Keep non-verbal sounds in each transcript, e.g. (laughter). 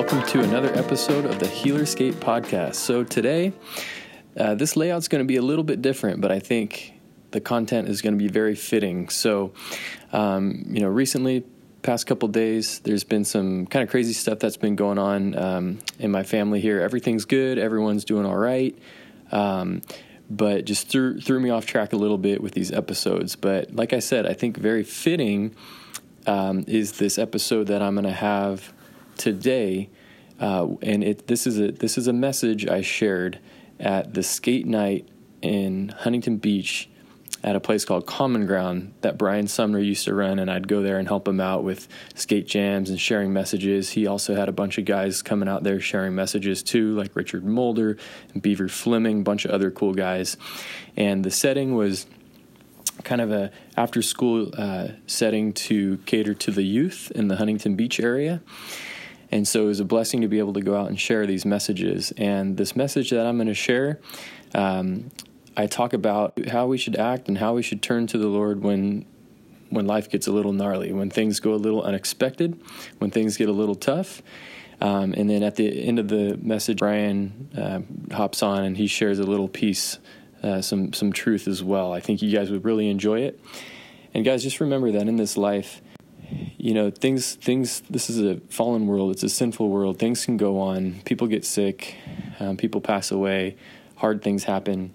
welcome to another episode of the Healer Skate Podcast. So, today, uh, this layout's going to be a little bit different, but I think the content is going to be very fitting. So, um, you know, recently, past couple days, there's been some kind of crazy stuff that's been going on um, in my family here. Everything's good, everyone's doing all right. Um, but just threw threw me off track a little bit with these episodes. But like I said, I think very fitting um, is this episode that I'm going to have today, uh, and it this is a this is a message I shared at the skate night in Huntington Beach at a place called Common Ground that Brian Sumner used to run, and I'd go there and help him out with skate jams and sharing messages. He also had a bunch of guys coming out there sharing messages too, like Richard Mulder and Beaver Fleming, a bunch of other cool guys. And the setting was kind of a after school uh, setting to cater to the youth in the Huntington Beach area. And so it was a blessing to be able to go out and share these messages. And this message that I'm going to share, um, I talk about how we should act and how we should turn to the Lord when when life gets a little gnarly, when things go a little unexpected, when things get a little tough. Um, and then at the end of the message, Brian uh, hops on and he shares a little piece, uh, some some truth as well. I think you guys would really enjoy it. And guys, just remember that in this life, you know things things this is a fallen world it's a sinful world things can go on people get sick um, people pass away hard things happen.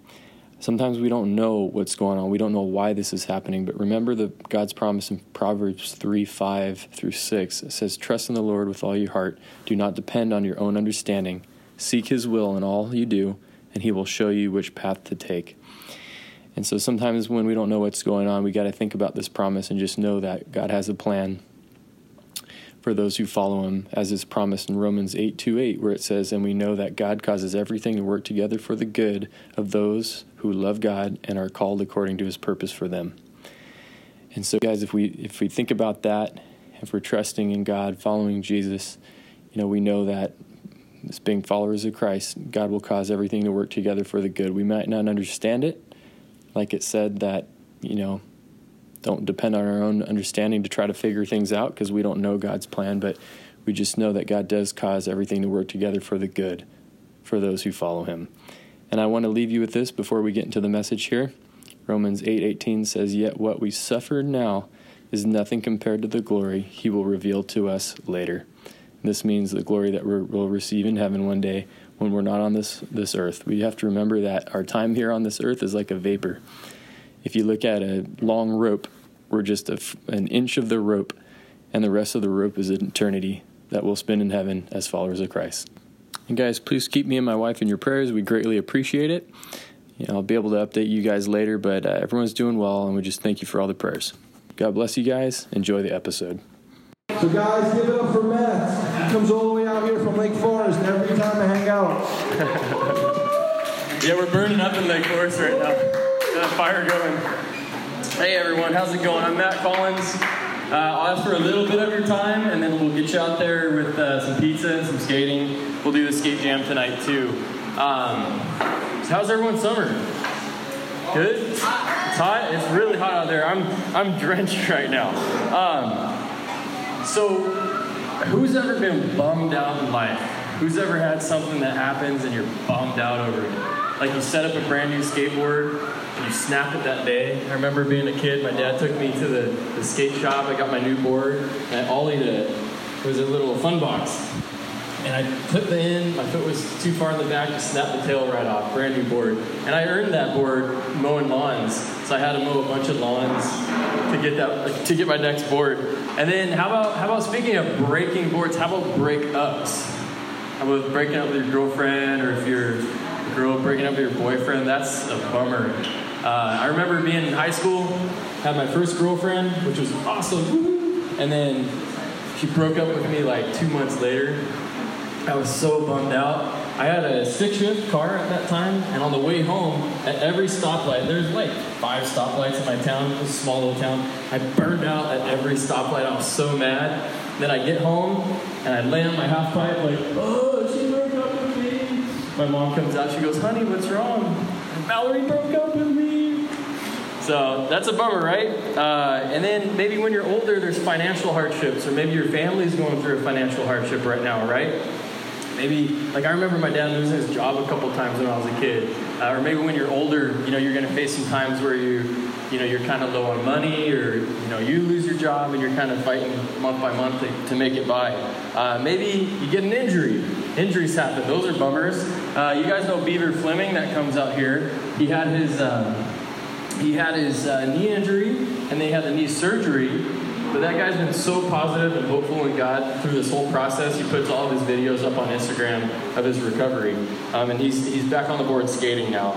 Sometimes we don't know what's going on we don't know why this is happening but remember the god's promise in proverbs 3 5 through 6 it says trust in the lord with all your heart do not depend on your own understanding. Seek his will in all you do and he will show you which path to take. And so sometimes when we don't know what's going on, we got to think about this promise and just know that God has a plan for those who follow him, as is promised in Romans 8 2 8, where it says, And we know that God causes everything to work together for the good of those who love God and are called according to his purpose for them. And so, guys, if we if we think about that, if we're trusting in God, following Jesus, you know, we know that as being followers of Christ, God will cause everything to work together for the good. We might not understand it, like it said that, you know, don't depend on our own understanding to try to figure things out because we don't know God's plan, but we just know that God does cause everything to work together for the good for those who follow him. And I want to leave you with this before we get into the message here. Romans 8:18 8, says, "Yet what we suffer now is nothing compared to the glory he will reveal to us later." This means the glory that we'll receive in heaven one day when we're not on this this earth. We have to remember that our time here on this earth is like a vapor. If you look at a long rope we're just an inch of the rope, and the rest of the rope is an eternity that we'll spend in heaven as followers of Christ. And guys, please keep me and my wife in your prayers. We greatly appreciate it. You know, I'll be able to update you guys later, but uh, everyone's doing well, and we just thank you for all the prayers. God bless you guys. Enjoy the episode. So, guys, give it up for Matt. He comes all the way out here from Lake Forest every time I hang out. (laughs) yeah, we're burning up in Lake Forest right now. A fire going. Hey everyone, how's it going? I'm Matt Collins. Uh, I'll ask for a little bit of your time, and then we'll get you out there with uh, some pizza and some skating. We'll do the skate jam tonight too. Um, so how's everyone's summer? Good. It's hot. It's really hot out there. I'm I'm drenched (laughs) right now. Um, so, who's ever been bummed out in life? Who's ever had something that happens and you're bummed out over it? Like you set up a brand new skateboard and you snap it that day. I remember being a kid, my dad took me to the, the skate shop. I got my new board, and I ollied it. It was a little fun box. And I put the end, my foot was too far in the back to snap the tail right off, brand new board. And I earned that board mowing lawns. So I had to mow a bunch of lawns to get that to get my next board. And then how about how about speaking of breaking boards, how about breakups? How about breaking up with your girlfriend or if you're girl breaking up with your boyfriend? That's a bummer. Uh, I remember being in high school, had my first girlfriend, which was awesome, and then she broke up with me like two months later. I was so bummed out. I had a six shift car at that time, and on the way home, at every stoplight, there's like five stoplights in my town, a small little town. I burned out at every stoplight. I was so mad. Then I get home, and I lay on my half pipe, like, oh, My mom comes out, she goes, honey, what's wrong? Valerie broke up with me. So that's a bummer, right? Uh, and then maybe when you're older, there's financial hardships, or maybe your family's going through a financial hardship right now, right? Maybe, like I remember my dad losing his job a couple times when I was a kid. Uh, or maybe when you're older, you know, you're going to face some times where you, you know, you're kind of low on money, or you know, you lose your job and you're kind of fighting month by month to, to make it by. Uh, maybe you get an injury. Injuries happen; those are bummers. Uh, you guys know Beaver Fleming that comes out here. He had his um, he had his uh, knee injury, and they had the knee surgery. But that guy's been so positive and hopeful in God through this whole process. He puts all of his videos up on Instagram of his recovery, um, and he's he's back on the board skating now.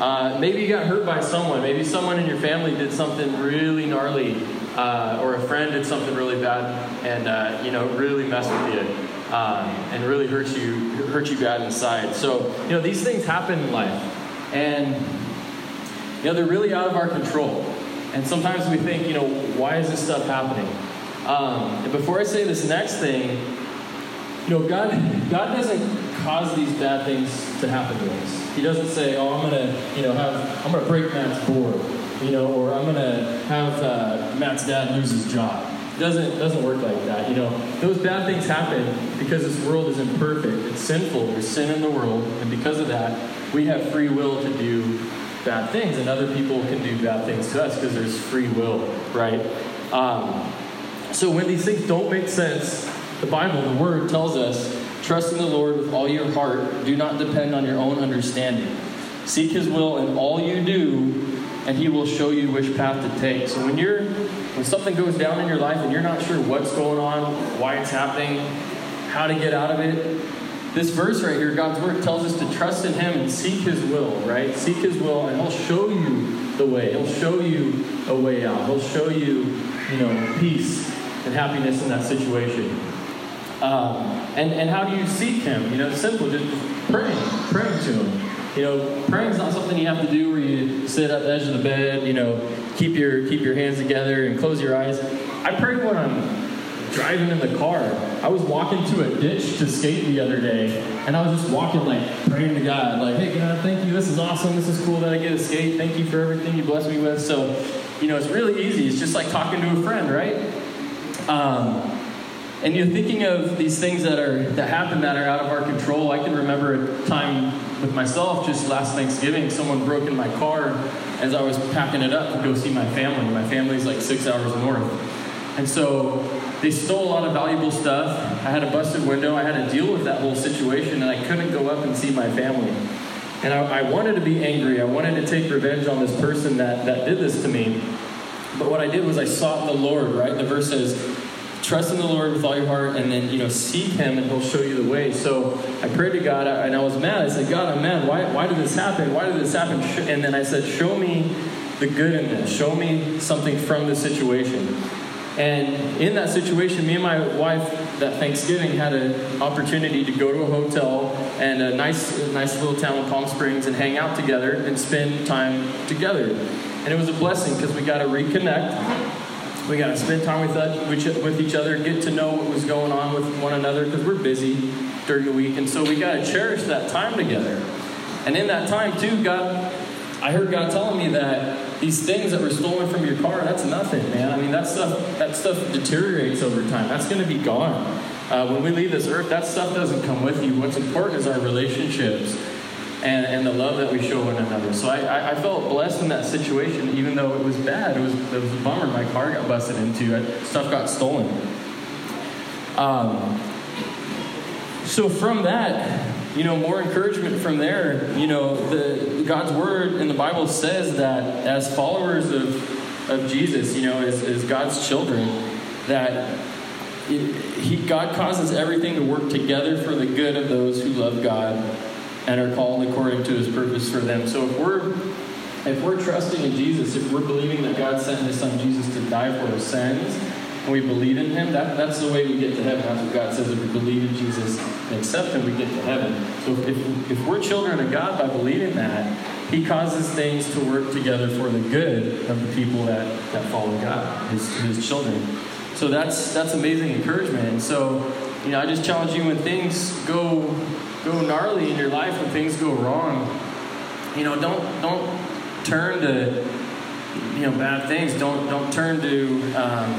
Uh, maybe you got hurt by someone. Maybe someone in your family did something really gnarly, uh, or a friend did something really bad, and uh, you know really messed with you, um, and really hurt you hurt you bad inside. So you know these things happen in life, and you know, they're really out of our control. And sometimes we think, you know, why is this stuff happening? Um, and before I say this next thing, you know, God, God doesn't cause these bad things to happen to us. He doesn't say, oh, I'm gonna, you know, have, I'm gonna break Matt's board, you know, or I'm gonna have uh, Matt's dad lose his job. Doesn't doesn't work like that. You know, those bad things happen because this world isn't perfect. It's sinful. There's sin in the world, and because of that, we have free will to do bad things, and other people can do bad things to us because there's free will, right? Um, so when these things don't make sense, the Bible, the Word, tells us trust in the Lord with all your heart. Do not depend on your own understanding. Seek His will in all you do, and He will show you which path to take. So when you're when something goes down in your life and you're not sure what's going on, why it's happening, how to get out of it, this verse right here, God's word tells us to trust in Him and seek His will, right? Seek His will, and He'll show you the way. He'll show you a way out. He'll show you, you know, peace and happiness in that situation. Um, and, and how do you seek Him? You know, simple, just praying, praying to Him. You know, praying's not something you have to do where you sit at the edge of the bed, you know, keep your keep your hands together and close your eyes. I pray when I'm driving in the car. I was walking to a ditch to skate the other day, and I was just walking, like, praying to God, like, hey, God, thank you. This is awesome. This is cool that I get to skate. Thank you for everything you blessed me with. So, you know, it's really easy. It's just like talking to a friend, right? Um, and you're thinking of these things that are that happen that are out of our control. I can remember a time with myself just last Thanksgiving. Someone broke in my car as I was packing it up to go see my family. My family's like six hours north, and so they stole a lot of valuable stuff. I had a busted window. I had to deal with that whole situation, and I couldn't go up and see my family. And I, I wanted to be angry. I wanted to take revenge on this person that, that did this to me. But what I did was I sought the Lord, right? The verse says, trust in the Lord with all your heart, and then, you know, seek Him, and He'll show you the way. So I prayed to God, and I was mad. I said, God, I'm mad. Why, why did this happen? Why did this happen? And then I said, show me the good in this. Show me something from the situation. And in that situation, me and my wife that Thanksgiving had an opportunity to go to a hotel and a nice, nice little town Palm Springs and hang out together and spend time together. And it was a blessing because we got to reconnect. We got to spend time with, with each other, get to know what was going on with one another because we're busy during the week. And so we got to cherish that time together. And in that time, too, God, I heard God telling me that these things that were stolen from your car, that's nothing, man. I mean, that stuff, that stuff deteriorates over time. That's going to be gone. Uh, when we leave this earth, that stuff doesn't come with you. What's important is our relationships and, and the love that we show one another. So I, I, felt blessed in that situation, even though it was bad. It was, it was a bummer. My car got busted into. Stuff got stolen. Um, so from that, you know, more encouragement from there. You know, the God's word in the Bible says that as followers of, of Jesus, you know, as, as God's children, that it, he, God causes everything to work together for the good of those who love God and are called according to his purpose for them. So if we're if we're trusting in Jesus, if we're believing that God sent his son Jesus to die for our sins, and we believe in him, that, that's the way we get to heaven. That's what God says. If we believe in Jesus and accept him, we get to heaven. So if, if we're children of God by believing that, he causes things to work together for the good of the people that, that follow God, his, his children. So that's that's amazing encouragement. And so, you know, I just challenge you when things go go gnarly in your life, when things go wrong, you know, don't don't turn to you know bad things. Don't don't turn to um,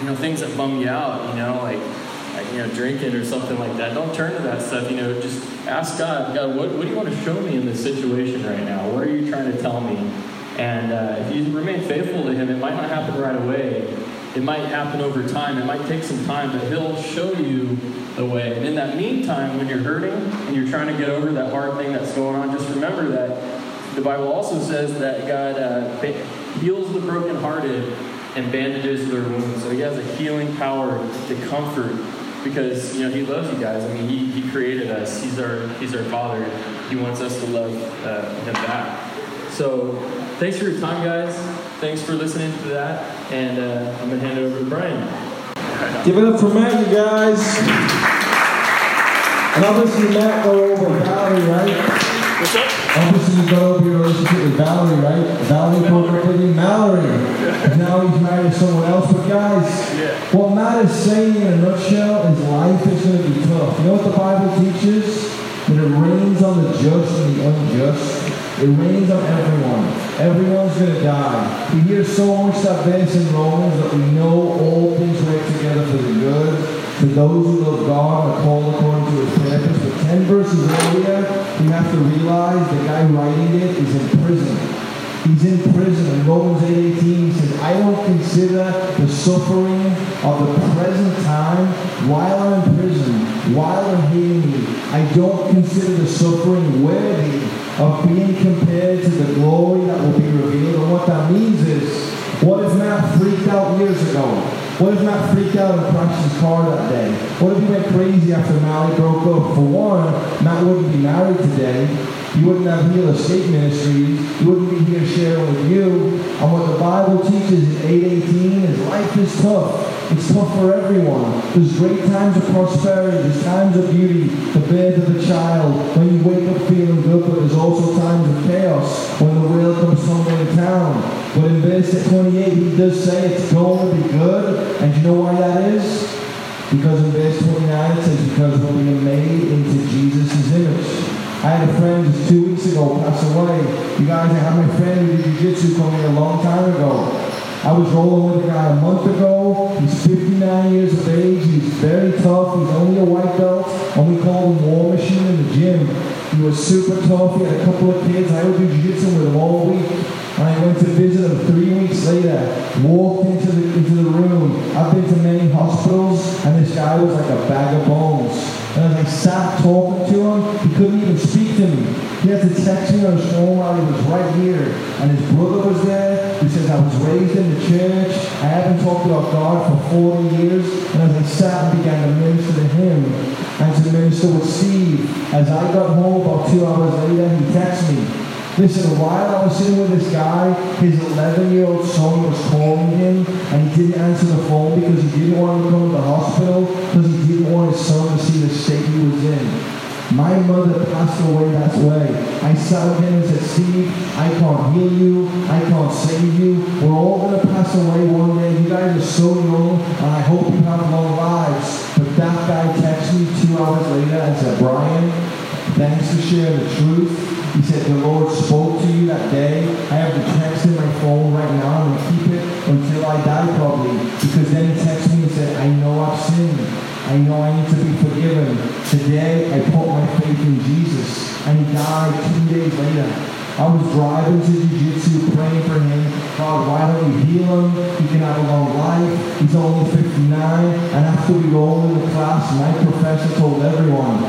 you know things that bum you out. You know like like you know drinking or something like that. Don't turn to that stuff. You know just ask God. God, what what do you want to show me in this situation right now? What are you trying to tell me? And uh, if you remain faithful to Him, it might not happen right away. It might happen over time. It might take some time, but He'll show you the way. And in that meantime, when you're hurting and you're trying to get over that hard thing that's going on, just remember that the Bible also says that God uh, heals the brokenhearted and bandages their wounds. So He has a healing power to comfort because you know He loves you guys. I mean, He, he created us. He's our He's our Father. He wants us to love uh, Him back. So thanks for your time, guys. Thanks for listening to that. And uh, I'm going to hand it over to Brian. Give it up for Matt, you guys. And obviously, Matt go over Valerie, right? What's up? Obviously, you go over your relationship with Valerie, right? Valerie broke up with you, Mallory. Now he's married to someone else. But guys, Yeah. what Matt is saying in a nutshell is life is going to be tough. You know what the Bible teaches? That it rains on the just and the unjust. It rains on everyone. Everyone's going to die. We hear so much that this in Romans that we know all things work together for the good, for those who love God and are called according to his purpose. But 10 verses earlier, we have to realize the guy writing it is in prison. He's in prison. In Romans 8.18, he says, I don't consider the suffering of the present time while I'm in prison, while I'm hating me. I don't consider the suffering worthy of being compared to the glory that will be revealed. And what that means is, what if Matt freaked out years ago? What if Matt freaked out and crashed his car that day? What if he went crazy after Mally broke up? For one, Matt wouldn't be married today. You wouldn't have Heal Escape Ministries. You wouldn't be here sharing with you. And what the Bible teaches in 818 is life is tough. It's tough for everyone. There's great times of prosperity. There's times of beauty. The birth of a child. When you wake up feeling good, but there's also times of chaos. When the world comes tumbling down. But in verse 28, he does say it's going to be good. And you know why that is? Because in verse 29 it says, because we're being made into Jesus' image. I had a friend just two weeks ago pass away. You guys, I had my friend who did jiu-jitsu for me a long time ago. I was rolling with a guy a month ago. He's 59 years of age. He's very tough. He's only a white belt. We called him War Machine in the gym. He was super tough. He had a couple of kids. I would do jiu-jitsu with him all week. I went to visit him three weeks later. Walked into the, into the room. I've been to many hospitals, and this guy was like a bag of bones. And as I sat talking to him, he couldn't even speak to me. He had to text me on his phone while he was right here. And his brother was there. Says, I was raised in the church. I haven't talked about God for 40 years. And as I sat and began to minister to him and to minister with Steve, as I got home about two hours later, he texted me. Listen, while I was sitting with this guy, his 11 year old son was calling him, and he didn't answer the phone because he didn't want to come to the hospital, because he didn't want his son to see the state he was in. My mother passed away that way. I sat with him and said, Steve, I can't heal you. I can't save you. We're all going to pass away one day. You guys are so young, and I hope you have long lives. But that guy texted me two hours later and said, Brian, thanks for sharing the truth. He said, the Lord spoke to you that day. I have the text in my phone right now. I'm going to keep it until I die probably. Because then he texted me and said, I know I've sinned. I know I need to be forgiven. Today, I put my faith in Jesus. And he died two days later. I was driving to Jiu-Jitsu, praying for him. God, why don't you heal him? He can have a long life. He's only 59. And after we rolled in the class, my professor told everyone,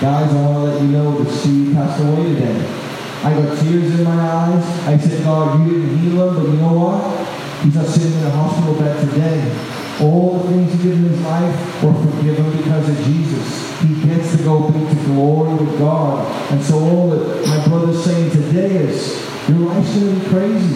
guys, I want to let you know that Steve passed away today. I got tears in my eyes. I said, God, you didn't heal him, but you know what? He's not sitting in a hospital bed today. All the things he did in his life were forgiven because of Jesus. He gets to go be to glory with God. And so all that my brother's saying today is, your life's going to be crazy.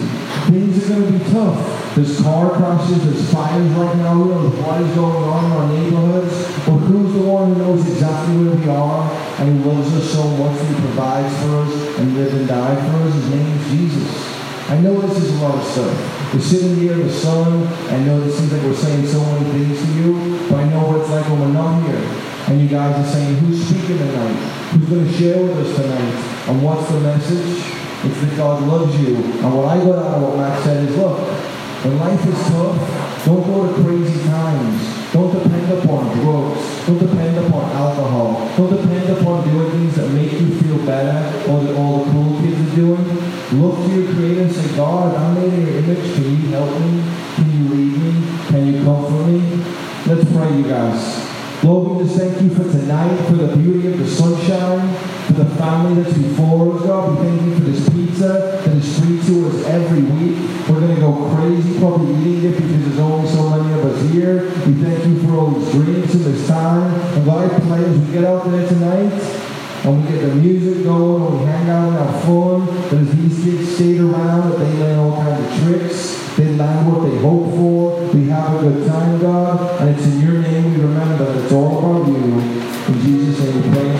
Things are going to be tough. There's car crashes, there's fires right now, we don't know what is going on in our neighborhoods. But who's the one who knows exactly where we are and who loves us so much and provides for us and lives and died for us? His name is Jesus. I know this is a lot of stuff. We're sitting here in the sun. I know it seems like we're saying so many things to you, but I know what it's like when we're not here. And you guys are saying, who's speaking tonight? Who's going to share with us tonight? And what's the message? It's that God loves you. And what I got out of what Matt said is, look, when life is tough, don't go to crazy times. To your Creator and say, God, I'm made in your image. Can you help me? Can you lead me? Can you comfort me? Let's pray, you guys. Lord, we just thank you for tonight, for the beauty of the sunshine, for the family that's before us, God. We thank you for this pizza that is free to us every week. We're going to go crazy probably eating it because there's only so many of us here. We thank you for all these dreams and this time. And God, I pray as we get out there tonight, and we get the music going and we hang out and have fun. Those these kids stayed around they learn all kinds of tricks. They learn what they hope for. We have a good time, God. And it's in your name we remember. It's all about you. In Jesus' name we pray.